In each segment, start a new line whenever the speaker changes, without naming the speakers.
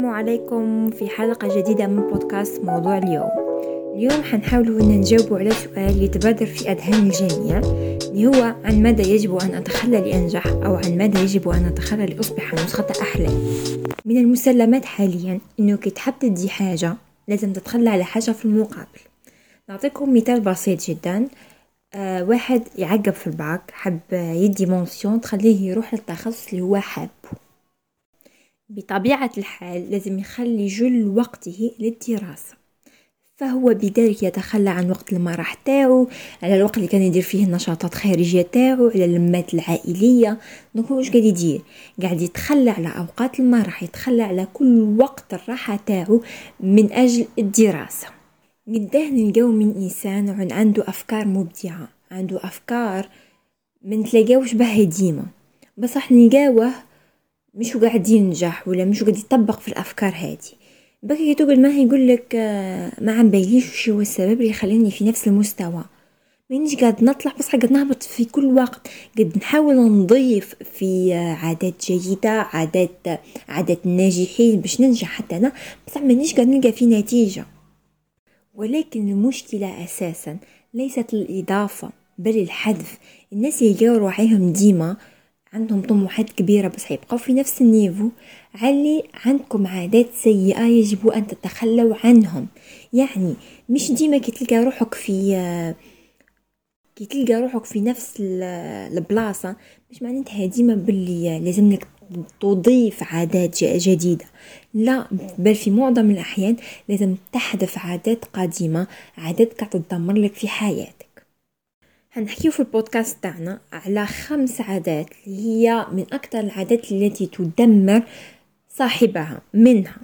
السلام عليكم في حلقة جديدة من بودكاست موضوع اليوم. اليوم حنحاول أن نجاوب على سؤال يتبادر في أذهان الجميع اللي هو عن ماذا يجب أن أتخلى لأنجح أو عن ماذا يجب أن أتخلى لأصبح نسخة أحلام من المسلمات حاليا أنه كي تحب تدي حاجة لازم تتخلى على حاجة في المقابل. نعطيكم مثال بسيط جدا. آه واحد يعقب في الباك حب يدي mention تخليه يروح للتخصص اللي هو حابه بطبيعة الحال لازم يخلي جل وقته للدراسة. فهو بذلك يتخلى عن وقت المرح تاعو على الوقت اللي كان يدير فيه النشاطات الخارجية تاعو على اللمات العائلية. دونك هو واش قاعد يدير؟ قاعد يتخلى على أوقات المرح يتخلى على كل وقت الراحة تاعو من أجل الدراسة. قداه نلقاو من إنسان عنده أفكار مبدعة عنده أفكار من تلاقاوش بها ديما. بصح نلقاوه مش قاعد ينجح ولا مش قاعد يطبق في الأفكار هذه. بكي تقول ما يقول لك آه، ما عم بايليش وش هو السبب اللي يخليني في نفس المستوى. مانيش قاعد نطلع بس قاعد نهبط في كل وقت. قد نحاول نضيف في آه، عادات جيدة عادات عادات الناجحين باش ننجح حتى أنا. بس مانيش قاعد نلقى في نتيجة. ولكن المشكلة أساسا ليست الإضافة بل الحذف. الناس يلقاو رواحيهم ديما عندهم طموحات كبيرة بس يبقوا في نفس النيفو علي عندكم عادات سيئة يجب أن تتخلوا عنهم. يعني مش ديما كي تلقى روحك في كي تلقى روحك في نفس البلاصة مش معناتها ديما باللي لازم لك تضيف عادات جديدة. لا بل في معظم الأحيان لازم تحذف عادات قديمة عادات قاعدة تدمر لك في حياتك. هنحكيو في البودكاست تاعنا على خمس عادات اللي هي من أكثر العادات التي تدمر صاحبها منها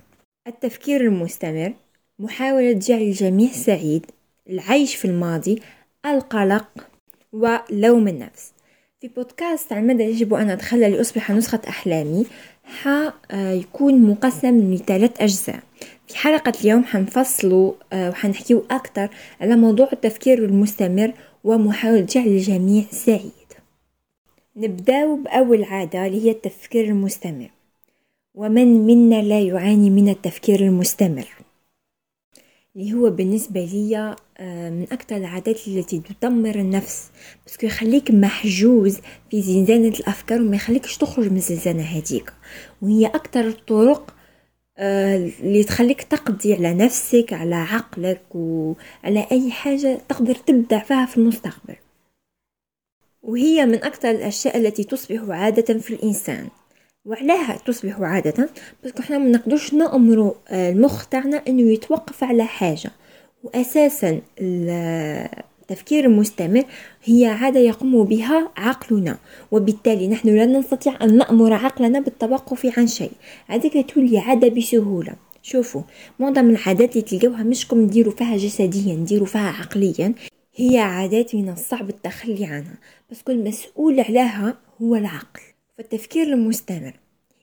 التفكير المستمر محاولة جعل الجميع سعيد العيش في الماضي القلق ولوم النفس. في بودكاست عن ماذا يجب أن أتخلى لأصبح نسخة أحلامي حيكون مقسم لثلاث أجزاء. في حلقة اليوم حنفصلوا آه، وحنحكيو أكثر على موضوع التفكير المستمر ومحاولة جعل الجميع سعيد. نبداو بأول عادة اللي هي التفكير المستمر. ومن منا لا يعاني من التفكير المستمر؟ اللي هو بالنسبة لي آه، من أكثر العادات التي تدمر النفس بس يخليك محجوز في زنزانة الأفكار وما يخليكش تخرج من الزنزانة هذيك. وهي أكثر الطرق اللي تخليك تقضي على نفسك على عقلك وعلى أي حاجة تقدر تبدع فيها في المستقبل. وهي من أكثر الأشياء التي تصبح عادة في الإنسان. وعلاها تصبح عادة بس إحنا ما نقدرش نأمروا آه، المخ تاعنا إنه يتوقف على حاجة. واساسا التفكير المستمر هي عادة يقوم بها عقلنا وبالتالي نحن لا نستطيع أن نأمر عقلنا بالتوقف عن شيء. هذيك تولي عادة بسهولة. شوفوا معظم العادات اللي تلقوها مشكم نديروا فيها جسديا نديروا فيها عقليا هي عادات من الصعب التخلي عنها. بس كل مسؤول عليها هو العقل. فالتفكير المستمر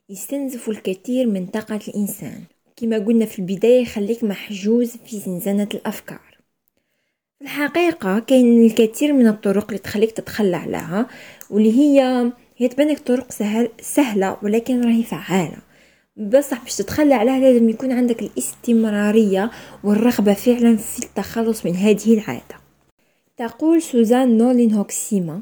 يستنزف الكثير من طاقة الإنسان. كما قلنا في البداية يخليك محجوز في زنزانة الأفكار. الحقيقة كاين الكثير من الطرق اللي تخليك تتخلى عليها واللي هي هي تبانك طرق سهل سهلة ولكن راهي فعالة. بصح باش تتخلى عليها لازم يكون عندك الاستمرارية والرغبة فعلا في التخلص من هذه العادة. تقول سوزان نولين هوكسيما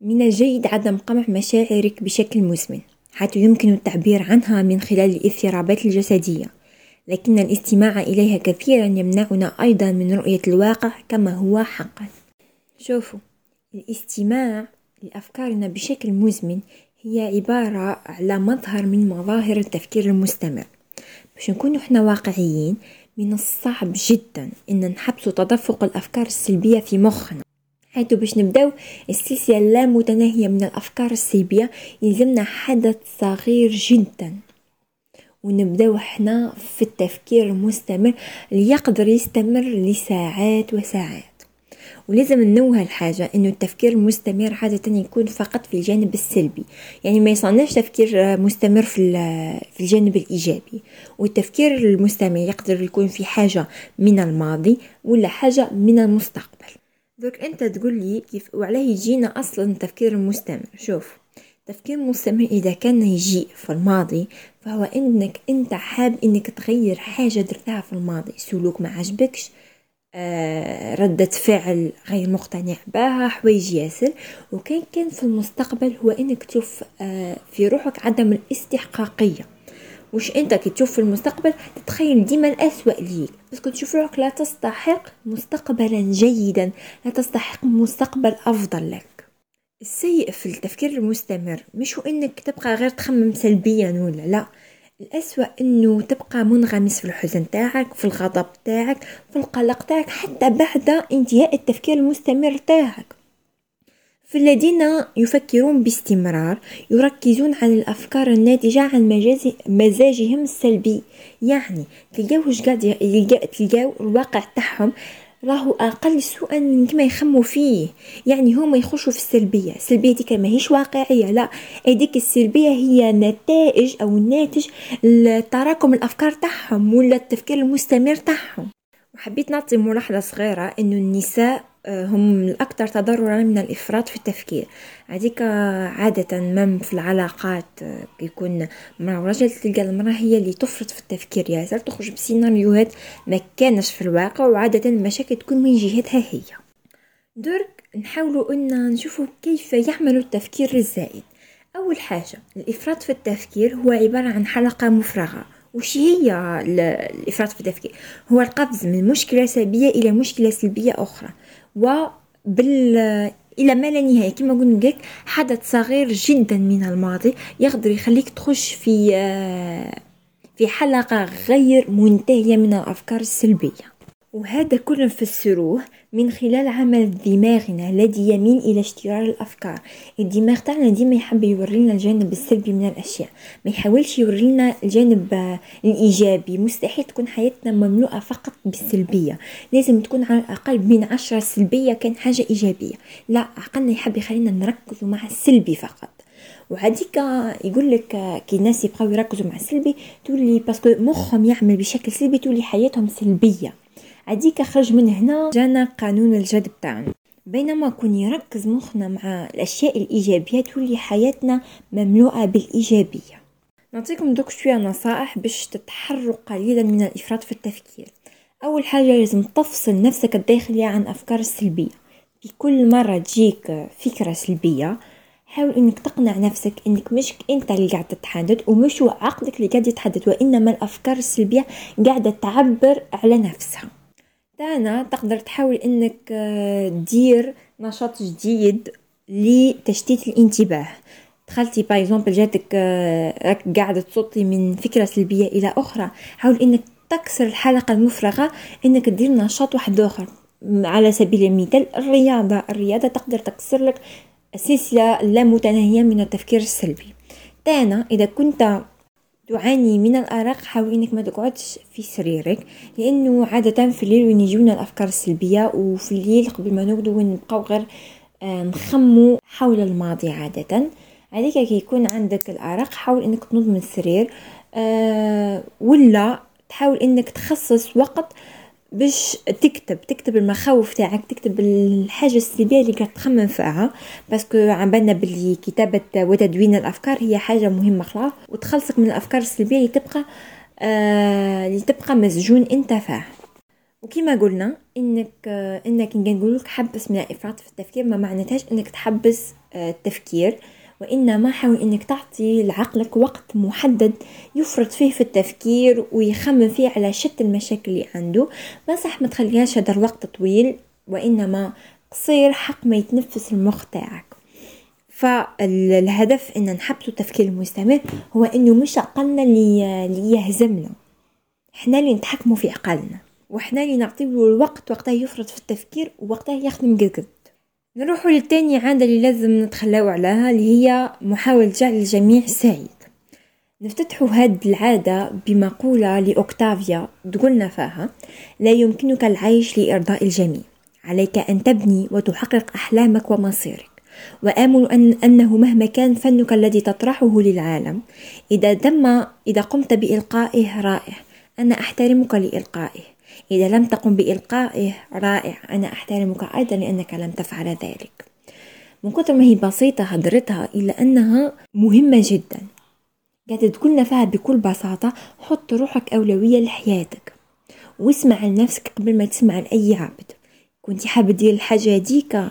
من الجيد عدم قمع مشاعرك بشكل مزمن حيث يمكن التعبير عنها من خلال الاضطرابات الجسدية. لكن الاستماع إليها كثيرا يمنعنا أيضا من رؤية الواقع كما هو حقا. شوفوا الاستماع لأفكارنا بشكل مزمن هي عبارة على مظهر من مظاهر التفكير المستمر. باش نكون إحنا واقعيين من الصعب جدا إن نحبس تدفق الأفكار السلبية في مخنا. حيث باش نبداو السلسلة اللامتناهية من الأفكار السلبية يلزمنا حدث صغير جدا. ونبداو إحنا في التفكير المستمر اللي يقدر يستمر لساعات وساعات. ولازم ننوه الحاجة إنه التفكير المستمر عادة يكون فقط في الجانب السلبي. يعني ما يصنعش تفكير مستمر في, في الجانب الإيجابي. والتفكير المستمر يقدر يكون في حاجة من الماضي ولا حاجة من المستقبل. دوك أنت تقول لي كيف وعلاه يجينا أصلا التفكير المستمر شوف. التفكير المستمر إذا كان يجي في الماضي فهو إنك أنت حاب إنك تغير حاجة درتها في الماضي. سلوك ما عجبكش آه ردة فعل غير مقتنع بها حوايج ياسر. وكان كان في المستقبل هو إنك تشوف آه في روحك عدم الاستحقاقية. وش أنت كي تشوف في المستقبل تتخيل ديما الأسوأ ليك. بس تشوف روحك لا تستحق مستقبلا جيدا لا تستحق مستقبل أفضل لك. السيء في التفكير المستمر مش هو إنك تبقى غير تخمم سلبيا ولا لا. الأسوأ إنه تبقى منغمس في الحزن تاعك في الغضب تاعك في القلق تاعك حتى بعد انتهاء التفكير المستمر تاعك. في الذين يفكرون باستمرار يركزون على الأفكار الناتجة عن مزاجهم السلبي. يعني تلقاوش قاعد تلقاو الواقع تاعهم راهو أقل سوءا من كما يخمو فيه. يعني هما يخشوا في السلبية. السلبية ديك ماهيش واقعية لا. هذيك السلبية هي نتائج أو ناتج تراكم الأفكار تاعهم ولا التفكير المستمر تاعهم. وحبيت نعطي ملاحظة صغيرة إنه النساء هم الأكثر تضررا من الإفراط في التفكير. هذيك عادة ما في العلاقات آه، يكون مرأة ورجل تلقى المرأة هي اللي تفرط في التفكير. ياسر تخرج بسيناريوهات ما كانش في الواقع وعادة المشاكل تكون من جهتها هي. درك نحاولوا أن نشوفوا كيف يعمل التفكير الزائد. أول حاجة الإفراط في التفكير هو عبارة عن حلقة مفرغة. وش هي الإفراط في التفكير؟ هو القفز من مشكلة سلبية إلى مشكلة سلبية أخرى. وبال إلى ما لا نهاية. كما قلنا لك حدث صغير جدا من الماضي يقدر يخليك تخش في في حلقة غير منتهية من الأفكار السلبية. وهذا كله نفسروه من خلال عمل دماغنا الذي يميل إلى اشترار الأفكار. الدماغ تاعنا ديما يحب يورينا الجانب السلبي من الأشياء. ما يحاولش يورينا الجانب الإيجابي. مستحيل تكون حياتنا مملوءة فقط بالسلبية. لازم تكون على الأقل بين عشرة سلبية كان حاجة إيجابية. لا عقلنا يحب يخلينا نركز مع السلبي فقط. وهذيك يقول لك كي الناس يبقاو يركزوا مع السلبي تولي parce que مخهم يعمل بشكل سلبي تولي حياتهم سلبية. عديك خرج من هنا جانا قانون الجذب تاعنا بينما كون يركز مخنا مع الأشياء الإيجابية تولي حياتنا مملوءة بالإيجابية. نعطيكم دوك شوية نصائح باش تتحروا قليلا من الإفراط في التفكير. أول حاجة لازم تفصل نفسك الداخلية عن أفكار السلبيه في كل مرة تجيك فكرة سلبية حاول إنك تقنع نفسك إنك مش أنت اللي قاعد تتحدث ومش عقلك اللي قاعد يتحدث وإنما الأفكار السلبية قاعدة تعبر على نفسها. ثانيا تقدر تحاول إنك آه، دير نشاط جديد لتشتيت الانتباه. دخلتي par exemple جاتك آه، راك قاعدة تصوتي من فكرة سلبية إلى أخرى. حاول إنك تكسر الحلقة المفرغة إنك دير نشاط واحد آخر. على سبيل المثال الرياضة. الرياضة تقدر تكسر لك سلسلة لا متناهية من التفكير السلبي. تانا إذا كنت تعاني من الأرق حاول إنك ما تقعدش في سريرك لأنه عادة في الليل وين يجونا الأفكار السلبية وفي الليل قبل ما نرقدو وين نبقاو غير آه، نخمو حول الماضي عادة. عليك كي يكون عندك الأرق حاول إنك تنوض من السرير أه ولا تحاول إنك تخصص وقت باش تكتب تكتب المخاوف تاعك تكتب الحاجة السلبية اللي قاعد تخمم فيها باسكو عم بالنا باللي كتابة وتدوين الأفكار هي حاجة مهمة خلاص وتخلصك من الأفكار السلبية اللي تبقى آه اللي تبقى مسجون أنت فيها. وكما قلنا إنك آه إنك نقول لك حبس من الإفراط في التفكير ما معناتهاش إنك تحبس آه التفكير. وإنما حاول إنك تعطي لعقلك وقت محدد يفرط فيه في التفكير ويخمم فيه على شتى المشاكل اللي عنده. ما صح ما تخليهاش هذا الوقت طويل وإنما قصير حق ما يتنفس المخ تاعك. فالهدف إن نحبسوا التفكير المستمر هو إنه مش عقلنا اللي, يهزمنا. إحنا اللي نتحكموا في عقلنا وإحنا اللي نعطيه الوقت وقتها يفرط في التفكير ووقتها يخدم قد نروحوا للتاني عادة اللي لازم نتخلاو عليها اللي هي محاولة جعل الجميع سعيد. نفتتح هاد العادة بمقولة لأوكتافيا تقولنا فيها. لا يمكنك العيش لإرضاء الجميع. عليك أن تبني وتحقق أحلامك ومصيرك. وآمل أن أنه مهما كان فنك الذي تطرحه للعالم إذا دم إذا قمت بإلقائه رائع. أنا أحترمك لإلقائه. إذا لم تقم بإلقائه رائع. أنا أحترمك أيضا لأنك لم تفعل ذلك. من كثر ما هي بسيطة هدرتها إلا أنها مهمة جدا. قاعدة تقولنا فيها بكل بساطة حط روحك أولوية لحياتك. واسمع لنفسك قبل ما تسمع لأي عبد. كنتي حابة دير الحاجة هذيك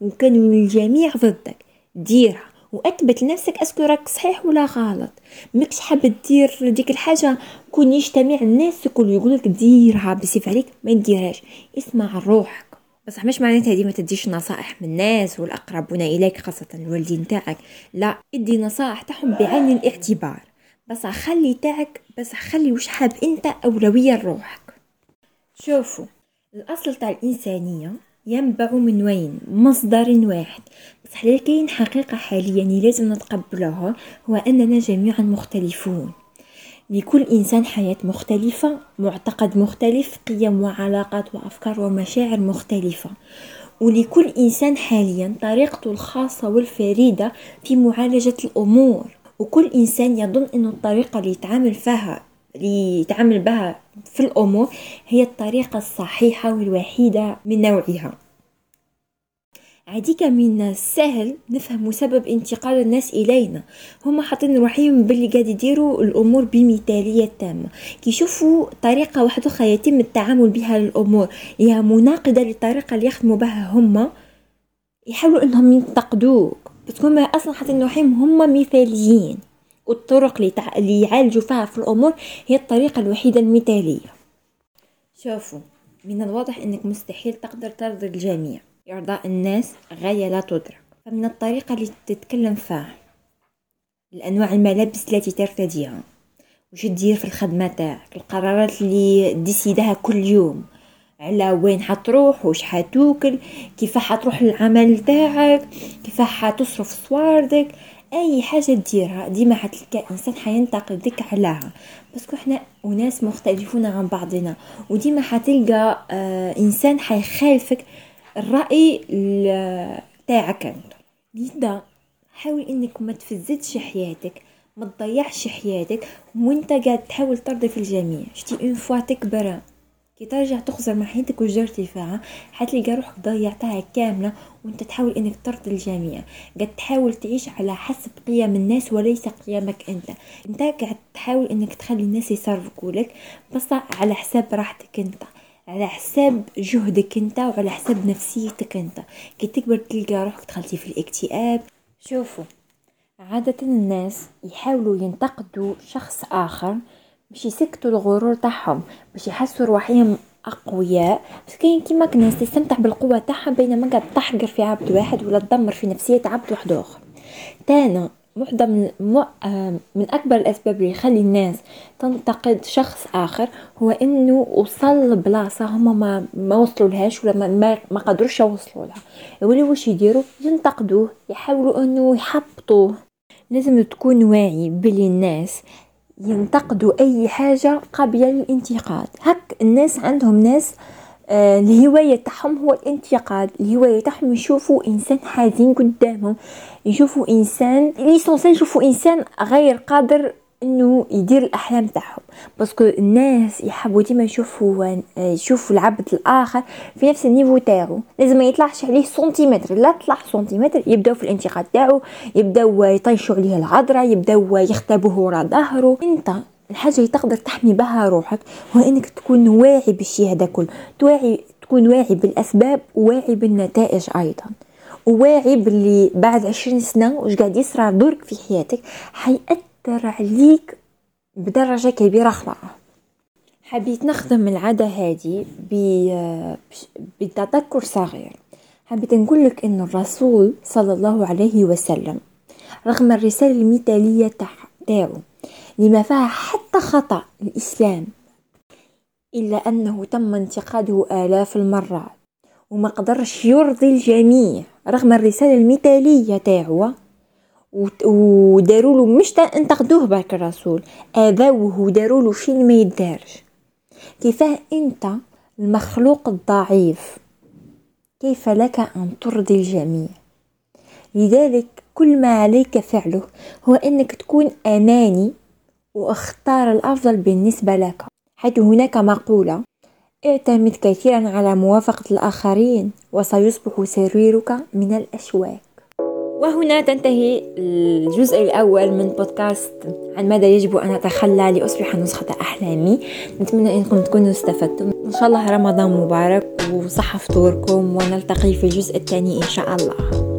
وكانوا الجميع ضدك. ديرها. وأثبت لنفسك est-ce que راك صحيح ولا غلط. ماكش حاب دير ديك الحاجة كون يجتمع الناس الكل يقولك ديرها بسيف عليك ما ديرهاش اسمع روحك. بصح مش معناتها ديما تديش نصائح من الناس والاقربون إليك خاصة الوالدين تاعك. لا ادي نصائح تاعهم بعين الاعتبار. بس خلي تاعك بس خلي وش حاب أنت أولوية لروحك. شوفوا الأصل تاع الإنسانية ينبع من وين؟ مصدر واحد. بصح كاين حقيقة حاليا لازم نتقبلها هو أننا جميعا مختلفون. لكل إنسان حياة مختلفة معتقد مختلف قيم وعلاقات وأفكار ومشاعر مختلفة. ولكل إنسان حاليا طريقته الخاصة والفريدة في معالجة الأمور. وكل إنسان يظن أن الطريقة اللي يتعامل فيها يتعامل بها في الأمور هي الطريقة الصحيحة والوحيدة من نوعها. عاديك من السهل نفهم سبب انتقال الناس إلينا. هما حاطين روحهم باللي قاعد يديروا الأمور بمثالية تامة. كيشوفوا طريقة واحدة أخرى يتم التعامل بها للأمور هي مناقضة للطريقة اللي يخدموا بها هما يحاولوا إنهم ينتقدوك. هما أصلا حاطين روحهم هما مثاليين. والطرق اللي, يعالجوا فيها في الأمور هي الطريقة الوحيدة المثالية. شوفوا من الواضح إنك مستحيل تقدر ترضي الجميع. إرضاء الناس غاية لا تدرك. فمن الطريقة اللي تتكلم فيها الأنواع الملابس التي ترتديها. وش تدير في الخدمة تاعك؟ القرارات اللي ديسيدها كل يوم. على وين حتروح؟ وش حتوكل؟ كيف حتروح للعمل تاعك؟ كيف حتصرف صواردك؟ أي حاجة ديرها ديما حتلقى إنسان حينتقدك عليها بس إحنا وناس مختلفون عن بعضنا وديما حتلقى آه إنسان حيخالفك الرأي تاعك أنت. لذا حاول إنك ما تفسدش حياتك ما تضيعش حياتك وإنت قاعد تحاول ترضي في الجميع. شتي une fois تكبر. كي ترجع تخزر مع حياتك وجرتي فيها حتلقى روحك ضيعتها كاملة وانت تحاول انك ترضي الجميع. قاعد تحاول تعيش على حسب قيم الناس وليس قيمك انت. انت قاعد تحاول انك تخلي الناس يصرفوا لك بس على حساب راحتك انت على حساب جهدك انت وعلى حساب نفسيتك انت. كي تكبر تلقى روحك دخلتي في الاكتئاب. شوفوا عادة الناس يحاولوا ينتقدوا شخص آخر باش يسكتوا الغرور تاعهم باش يحسوا روحهم أقوياء. بس كاين كيما ناس تستمتع بالقوة تاعها بينما قاعد تحقر في عبد واحد ولا تدمر في نفسية عبد واحد آخر. تانا واحدة من من أكبر الأسباب اللي يخلي الناس تنتقد شخص آخر هو إنه وصل لبلاصة هما ما ما وصلوا لهاش ولا ما ما قدروش يوصلوا لها. يولي واش يديروا؟ ينتقدوه يحاولوا إنه يحبطوه. لازم تكون واعي بلي الناس ينتقدوا أي حاجة قابلة للانتقاد هك الناس عندهم ناس آه الهواية تاعهم هو الانتقاد. الهواية تاعهم يشوفوا إنسان حزين قدامهم يشوفوا إنسان l'essentiel يشوفوا إنسان غير قادر إنه يدير الأحلام تاعهم. parce que الناس يحبوا ديما يشوفوا يشوفوا العبد الآخر في نفس ال niveau تاعو. لازم ما يطلعش عليه سنتيمتر. لا طلع سنتيمتر يبداو في الانتقاد تاعو يبداو يطيشوا عليه العذره يبداو يغتابوه ورا ظهره. أنت الحاجة اللي تقدر تحمي بها روحك هو إنك تكون واعي بالشيء هذا كل توعي تكون واعي بالأسباب وواعي بالنتائج أيضا. وواعي باللي بعد عشرين سنة وش قاعد يصرى دورك في حياتك حيأثر عليك بدرجة كبيرة خلاص حبيت نخدم العادة هذه بتذكر صغير. حبيت نقول لك ان الرسول صلى الله عليه وسلم رغم الرسالة المثالية تاعو لما فيها حتى خطأ الإسلام إلا أنه تم انتقاده آلاف المرات وما قدرش يرضي الجميع رغم الرسالة المثالية تاعو. وداروا له مش انتقدوه برك الرسول. اذوه وداروا له شي ما يدارش. كيفاه انت المخلوق الضعيف؟ كيف لك أن ترضي الجميع؟ لذلك كل ما عليك فعله هو إنك تكون اناني واختار الأفضل بالنسبة لك. حيث هناك مقولة اعتمد كثيرا على موافقة الآخرين وسيصبح سريرك من الأشواك. وهنا تنتهي الجزء الأول من بودكاست عن ماذا يجب أن أتخلى لأصبح نسخة أحلامي. نتمنى أنكم تكونوا استفدتم. إن شاء الله رمضان مبارك وصحة فطوركم ونلتقي في الجزء الثاني إن شاء الله.